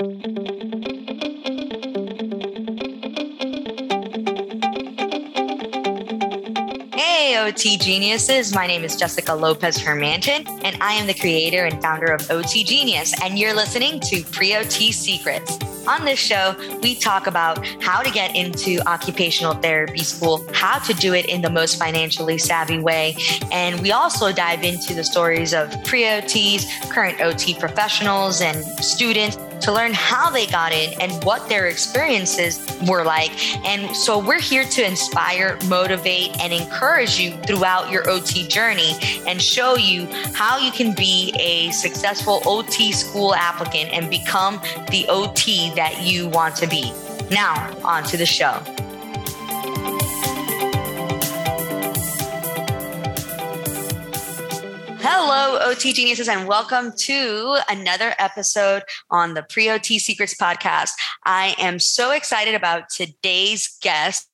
Hey, OT geniuses. My name is Jesica Lopez Hermanton, and I am the creator and founder of OT Genius. And you're listening to Pre OT Secrets. On this show, we talk about how to get into occupational therapy school, how to do it in the most financially savvy way. And we also dive into the stories of pre OTs, current OT professionals, and students to learn how they got in and what their experiences were like. And so we're here to inspire, motivate, and encourage you throughout your OT journey and show you how you can be a successful OT school applicant and become the OT that you want to be. Now, on to the show. Hello, OT geniuses, and welcome to another episode on the Pre OT Secrets podcast. I am so excited about today's guest.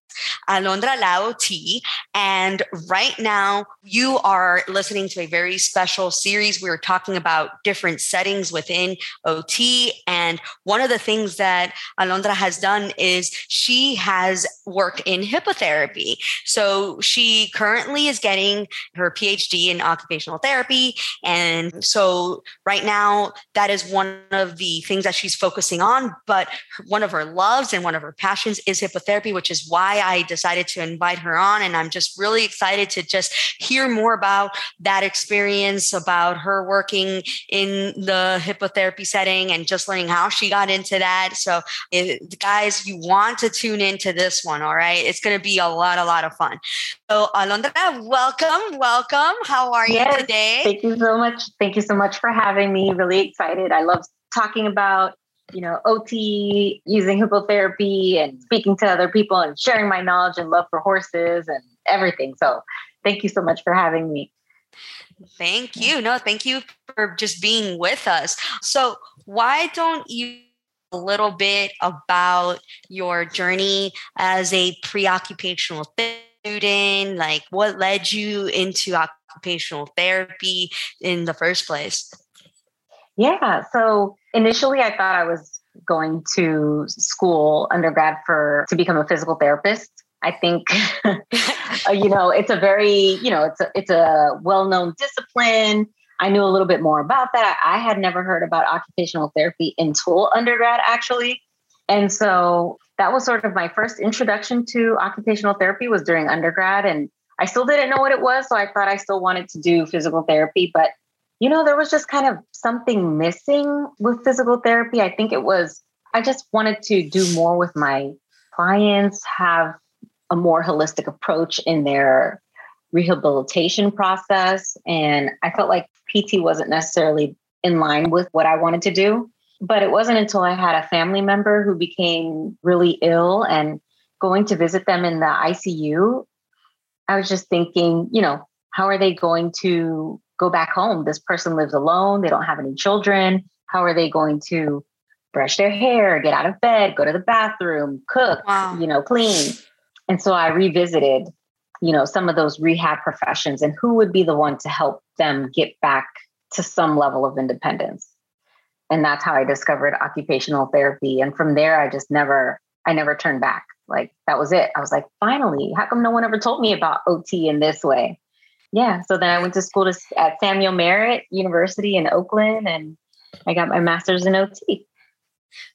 Alondra Lao T. And right now, you are listening to a very special series. We are talking about different settings within OT. And one of the things that Alondra has done is she has worked in hippotherapy. So she currently is getting her PhD in occupational therapy. And so right now, that is one of the things that she's focusing on. But one of her loves and one of her passions is hippotherapy, which is why I decided to invite her on. And I'm just really excited to just hear more about that experience, about her working in the hippotherapy setting and just learning how she got into that. So, if, guys, you want to tune into this one, all right? It's going to be a lot, a lot of fun. So, Alondra, welcome, welcome. How are yes, you today? Thank you so much. Thank you so much for having me. Really excited. I love talking about you know, OT, using hippotherapy and speaking to other people and sharing my knowledge and love for horses and everything. So thank you so much for having me. Thank you. No, thank you for just being with us. So why don't you a little bit about your journey as a pre-occupational student, like what led you into occupational therapy in the first place? Yeah. So initially, I thought I was going to school undergrad for to become a physical therapist. I think uh, you know it's a very you know it's a it's a well known discipline. I knew a little bit more about that. I had never heard about occupational therapy until undergrad, actually, and so that was sort of my first introduction to occupational therapy was during undergrad, and I still didn't know what it was, so I thought I still wanted to do physical therapy, but you know, there was just kind of something missing with physical therapy. I think it was, I just wanted to do more with my clients, have a more holistic approach in their rehabilitation process. And I felt like PT wasn't necessarily in line with what I wanted to do. But it wasn't until I had a family member who became really ill and going to visit them in the ICU, I was just thinking, you know, how are they going to go back home. This person lives alone. They don't have any children. How are they going to brush their hair, get out of bed, go to the bathroom, cook, wow. you know, clean? And so I revisited, you know, some of those rehab professions and who would be the one to help them get back to some level of independence. And that's how I discovered occupational therapy. And from there, I just never, I never turned back. Like that was it. I was like, finally, how come no one ever told me about OT in this way? Yeah, so then I went to school to, at Samuel Merritt University in Oakland and I got my master's in OT.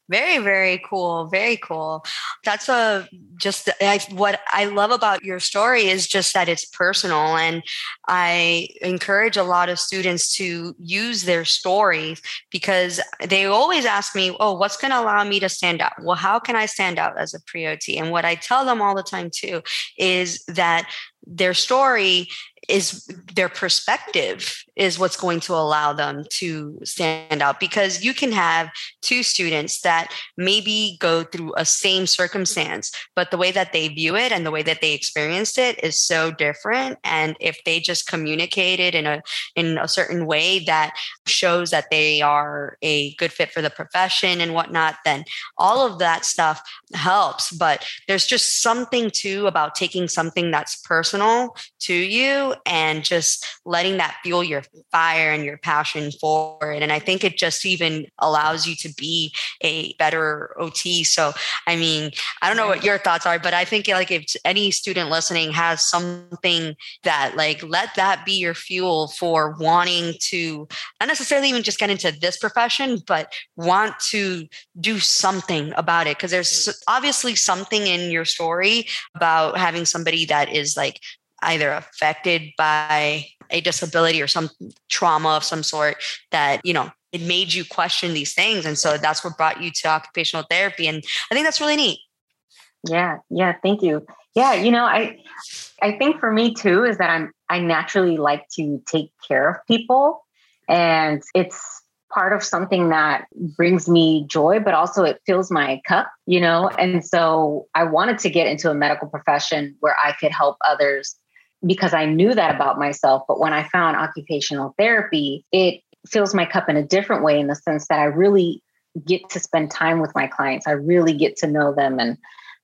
Very, very cool. Very cool. That's a just I, what I love about your story is just that it's personal. And I encourage a lot of students to use their stories because they always ask me, Oh, what's going to allow me to stand out? Well, how can I stand out as a pre OT? And what I tell them all the time too is that their story is their perspective is what's going to allow them to stand out. Because you can have two students that maybe go through a same circumstance but the way that they view it and the way that they experienced it is so different. And if they just communicated in a in a certain way that shows that they are a good fit for the profession and whatnot then all of that stuff helps. But there's just something too about taking something that's personal personal to you and just letting that fuel your fire and your passion for it. And I think it just even allows you to be a better OT. So, I mean, I don't know what your thoughts are, but I think like if any student listening has something that like, let that be your fuel for wanting to not necessarily even just get into this profession, but want to do something about it. Cause there's obviously something in your story about having somebody that is like either affected by a disability or some trauma of some sort that, you know, it made you question these things. And so that's what brought you to occupational therapy. And I think that's really neat. Yeah. Yeah. Thank you. Yeah. You know, I, I think for me too, is that I'm, I naturally like to take care of people and it's part of something that brings me joy, but also it fills my cup, you know? And so I wanted to get into a medical profession where I could help others because I knew that about myself. But when I found occupational therapy, it fills my cup in a different way in the sense that I really get to spend time with my clients. I really get to know them. And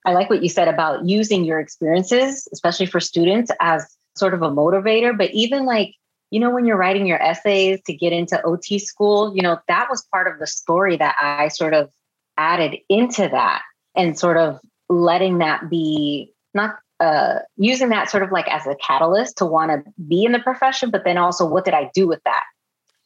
I like what you said about using your experiences, especially for students, as sort of a motivator, but even like you know, when you're writing your essays to get into OT school, you know, that was part of the story that I sort of added into that and sort of letting that be not uh, using that sort of like as a catalyst to want to be in the profession, but then also what did I do with that?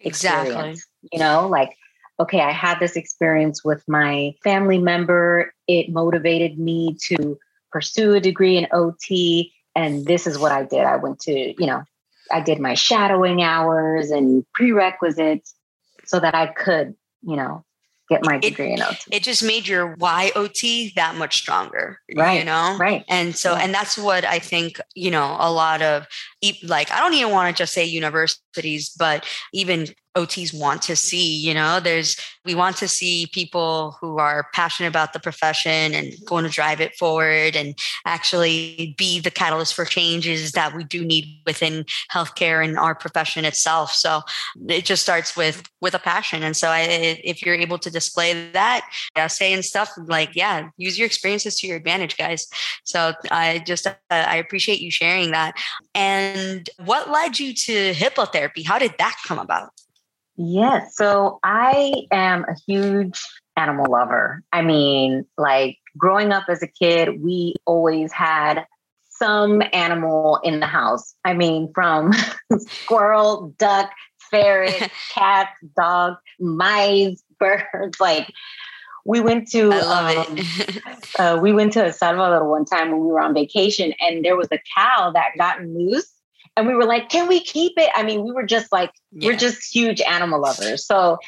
Exactly. You know, like, okay, I had this experience with my family member. It motivated me to pursue a degree in OT. And this is what I did. I went to, you know, I did my shadowing hours and prerequisites so that I could, you know, get my degree it, in OT. It just made your YOT that much stronger, right? You know, right? And so, and that's what I think. You know, a lot of like I don't even want to just say universities, but even OTs want to see. You know, there's we want to see people who are passionate about the profession and going to drive it forward and actually be the catalyst for changes that we do need within healthcare and our profession itself. So it just starts with with a passion. And so I, if you're able to display that essay and stuff, like yeah, use your experiences to your advantage, guys. So I just uh, I appreciate you sharing that. And what led you to hippotherapy? How did that come about? Yes. So I am a huge animal lover. I mean, like growing up as a kid, we always had some animal in the house. I mean, from squirrel, duck, ferret, cat, dog, mice, birds. Like we went to I um, uh, we went to El Salvador one time when we were on vacation, and there was a cow that got loose and we were like, can we keep it? I mean, we were just like, yeah. we're just huge animal lovers. So,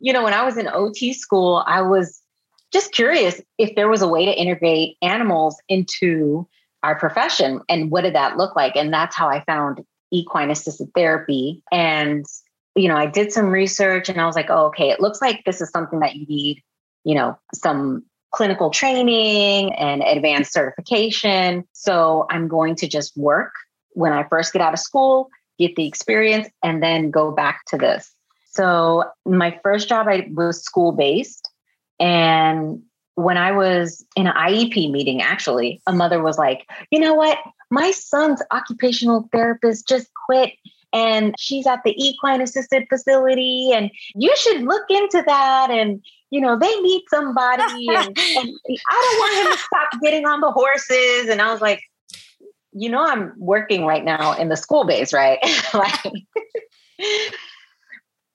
you know, when I was in OT school, I was just curious if there was a way to integrate animals into our profession and what did that look like? And that's how I found equine assisted therapy. And, you know, I did some research and I was like, oh, okay, it looks like this is something that you need, you know, some clinical training and advanced certification. So I'm going to just work when I first get out of school, get the experience, and then go back to this. So my first job I was school based. And when I was in an IEP meeting, actually, a mother was like, you know what? My son's occupational therapist just quit and she's at the equine assisted facility and you should look into that and you know they need somebody and, and i don't want him to stop getting on the horses and i was like you know, I'm working right now in the school base, right? like,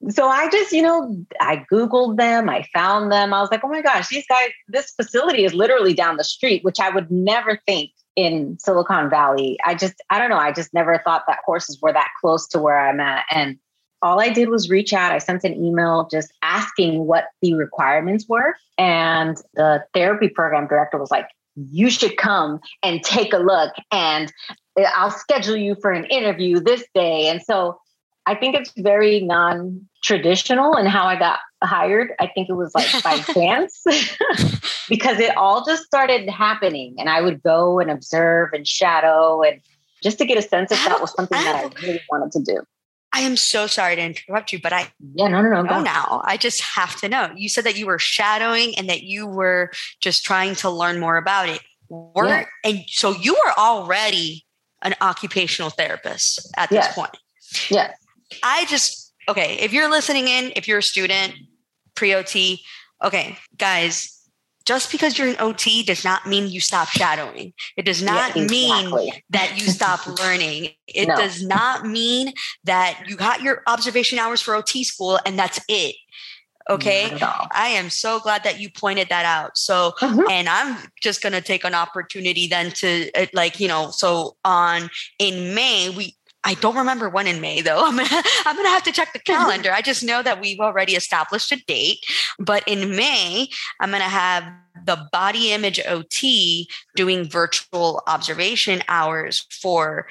so I just, you know, I Googled them, I found them. I was like, oh my gosh, these guys, this facility is literally down the street, which I would never think in Silicon Valley. I just, I don't know, I just never thought that horses were that close to where I'm at. And all I did was reach out. I sent an email just asking what the requirements were. And the therapy program director was like, you should come and take a look and eh, I'll schedule you for an interview this day. And so I think it's very non traditional in how I got hired. I think it was like by chance because it all just started happening. And I would go and observe and shadow and just to get a sense if that was something that I really wanted to do. I am so sorry to interrupt you, but I yeah no no no know now. I just have to know. You said that you were shadowing and that you were just trying to learn more about it. Were yeah. and so you were already an occupational therapist at this Yes. point. Yeah. I just, okay, if you're listening in, if you're a student, pre OT, okay, guys, just because you're an OT does not mean you stop shadowing. It does not Yeah, mean that you stop learning. It No. does not mean that you got your observation hours for OT school and that's it. Okay. Not at all. I am so glad that you pointed that out. So, Mhm. and I'm just going to take an opportunity then to uh, like, you know, so on in May, we, I don't remember when in May though. I'm gonna, I'm gonna have to check the calendar. I just know that we've already established a date. But in May, I'm gonna have the body image OT doing virtual observation hours for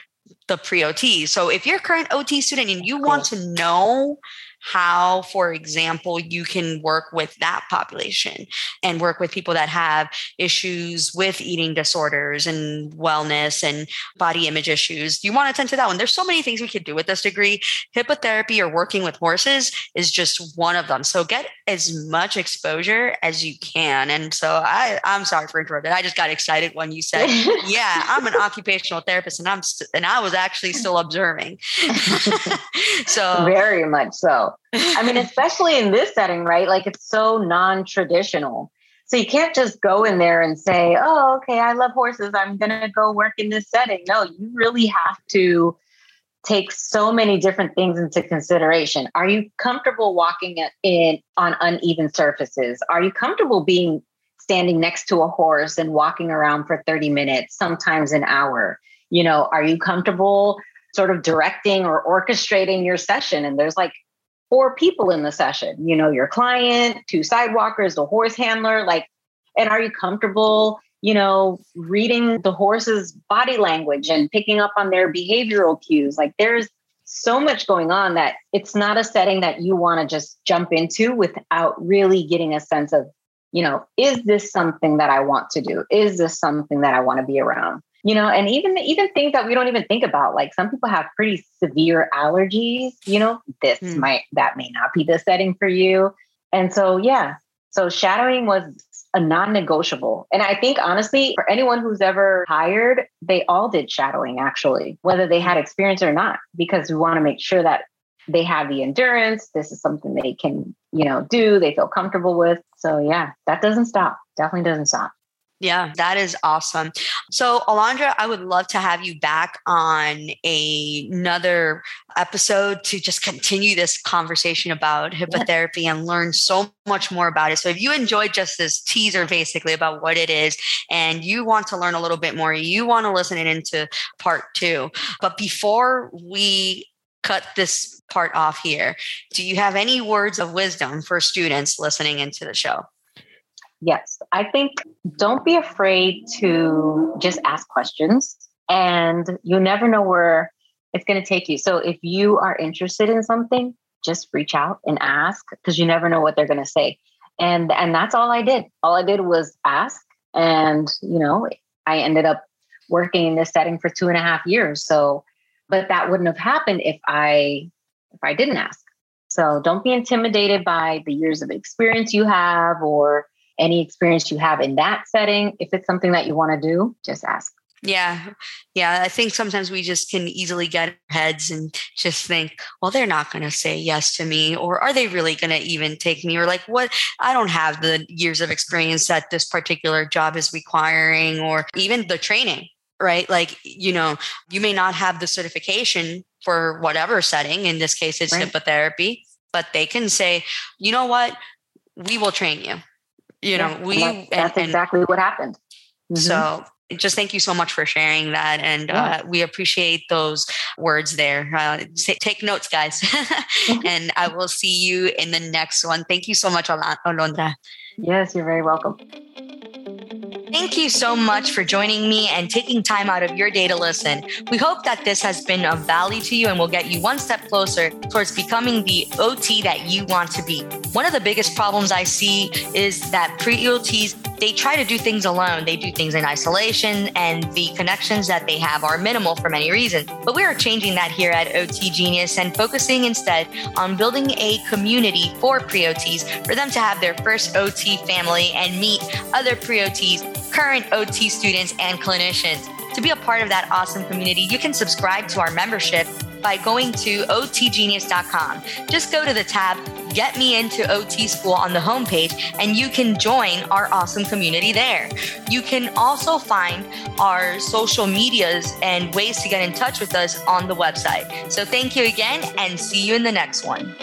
the pre-OT. So if you're a current OT student and you want to know how, for example, you can work with that population and work with people that have issues with eating disorders and wellness and body image issues, you want to attend to that one. There's so many things we could do with this degree. Hippotherapy or working with horses is just one of them. So get as much exposure as you can. And so I, I'm sorry for interrupting. I just got excited when you said, "Yeah, I'm an occupational therapist," and I'm st- and I was actually still observing. so Very much so. I mean, especially in this setting, right? Like it's so non traditional. So you can't just go in there and say, oh, okay, I love horses. I'm going to go work in this setting. No, you really have to take so many different things into consideration. Are you comfortable walking in on uneven surfaces? Are you comfortable being standing next to a horse and walking around for 30 minutes, sometimes an hour? You know, are you comfortable sort of directing or orchestrating your session? And there's like four people in the session, you know, your client, two sidewalkers, the horse handler, like, and are you comfortable, you know, reading the horse's body language and picking up on their behavioral cues? Like, there's so much going on that it's not a setting that you want to just jump into without really getting a sense of, you know, is this something that I want to do? Is this something that I want to be around? You know and even even things that we don't even think about like some people have pretty severe allergies you know this Hmm. might that may not be the setting for you. And so yeah so shadowing was a non-negotiable. And i think honestly for anyone who's ever hired they all did shadowing actually whether they had experience or not because we want to make sure that they have the endurance this is something they can you know do they feel comfortable with. So yeah that doesn't stop definitely doesn't stop Yeah, that is awesome. So, Alondra, I would love to have you back on a, another episode to just continue this conversation about hippotherapy and learn so much more about it. So, if you enjoyed just this teaser basically about what it is and you want to learn a little bit more, you want to listen it into part two. But before we cut this part off here, do you have any words of wisdom for students listening into the show? Yes, I think don't be afraid to just ask questions, and you never know where it's going to take you. So if you are interested in something, just reach out and ask because you never know what they're going to say. And and that's all I did. All I did was ask, and you know, I ended up working in this setting for two and a half years. So, but that wouldn't have happened if I if I didn't ask. So don't be intimidated by the years of experience you have or any experience you have in that setting. If it's something that you want to do, just ask. Yeah. Yeah. I think sometimes we just can easily get heads and just think, well, they're not going to say yes to me. Or are they really going to even take me? Or like, what? I don't have the years of experience that this particular job is requiring, or even the training, right? Like, you know, you may not have the certification for whatever setting. In this case, it's Right. but they can say, you know what? We will train you. You know, Yeah, we, that's, that's and- exactly what happened. Mhm. so just thank you so much for sharing that. And Yeah. uh, we appreciate those words there. Uh, say, take notes, guys. and I will see you in the next one. Thank you so much, Al- Alondra. yes, you're very welcome. Thank you so much for joining me and taking time out of your day to listen. We hope that this has been of value to you and will get you one step closer towards becoming the OT that you want to be. One of the biggest problems I see is that pre OTs, they try to do things alone. They do things in isolation, and the connections that they have are minimal for many reasons. But we are changing that here at OT Genius and focusing instead on building a community for pre OTs for them to have their first OT family and meet other pre OTs current OT students and clinicians. to be a part of that awesome community, you can subscribe to our membership by going to otgenius.com. Just go to the tab Get Me Into OT School on the homepage, and you can join our awesome community there. You can also find our social medias and ways to get in touch with us on the website. So thank you again, and see you in the next one.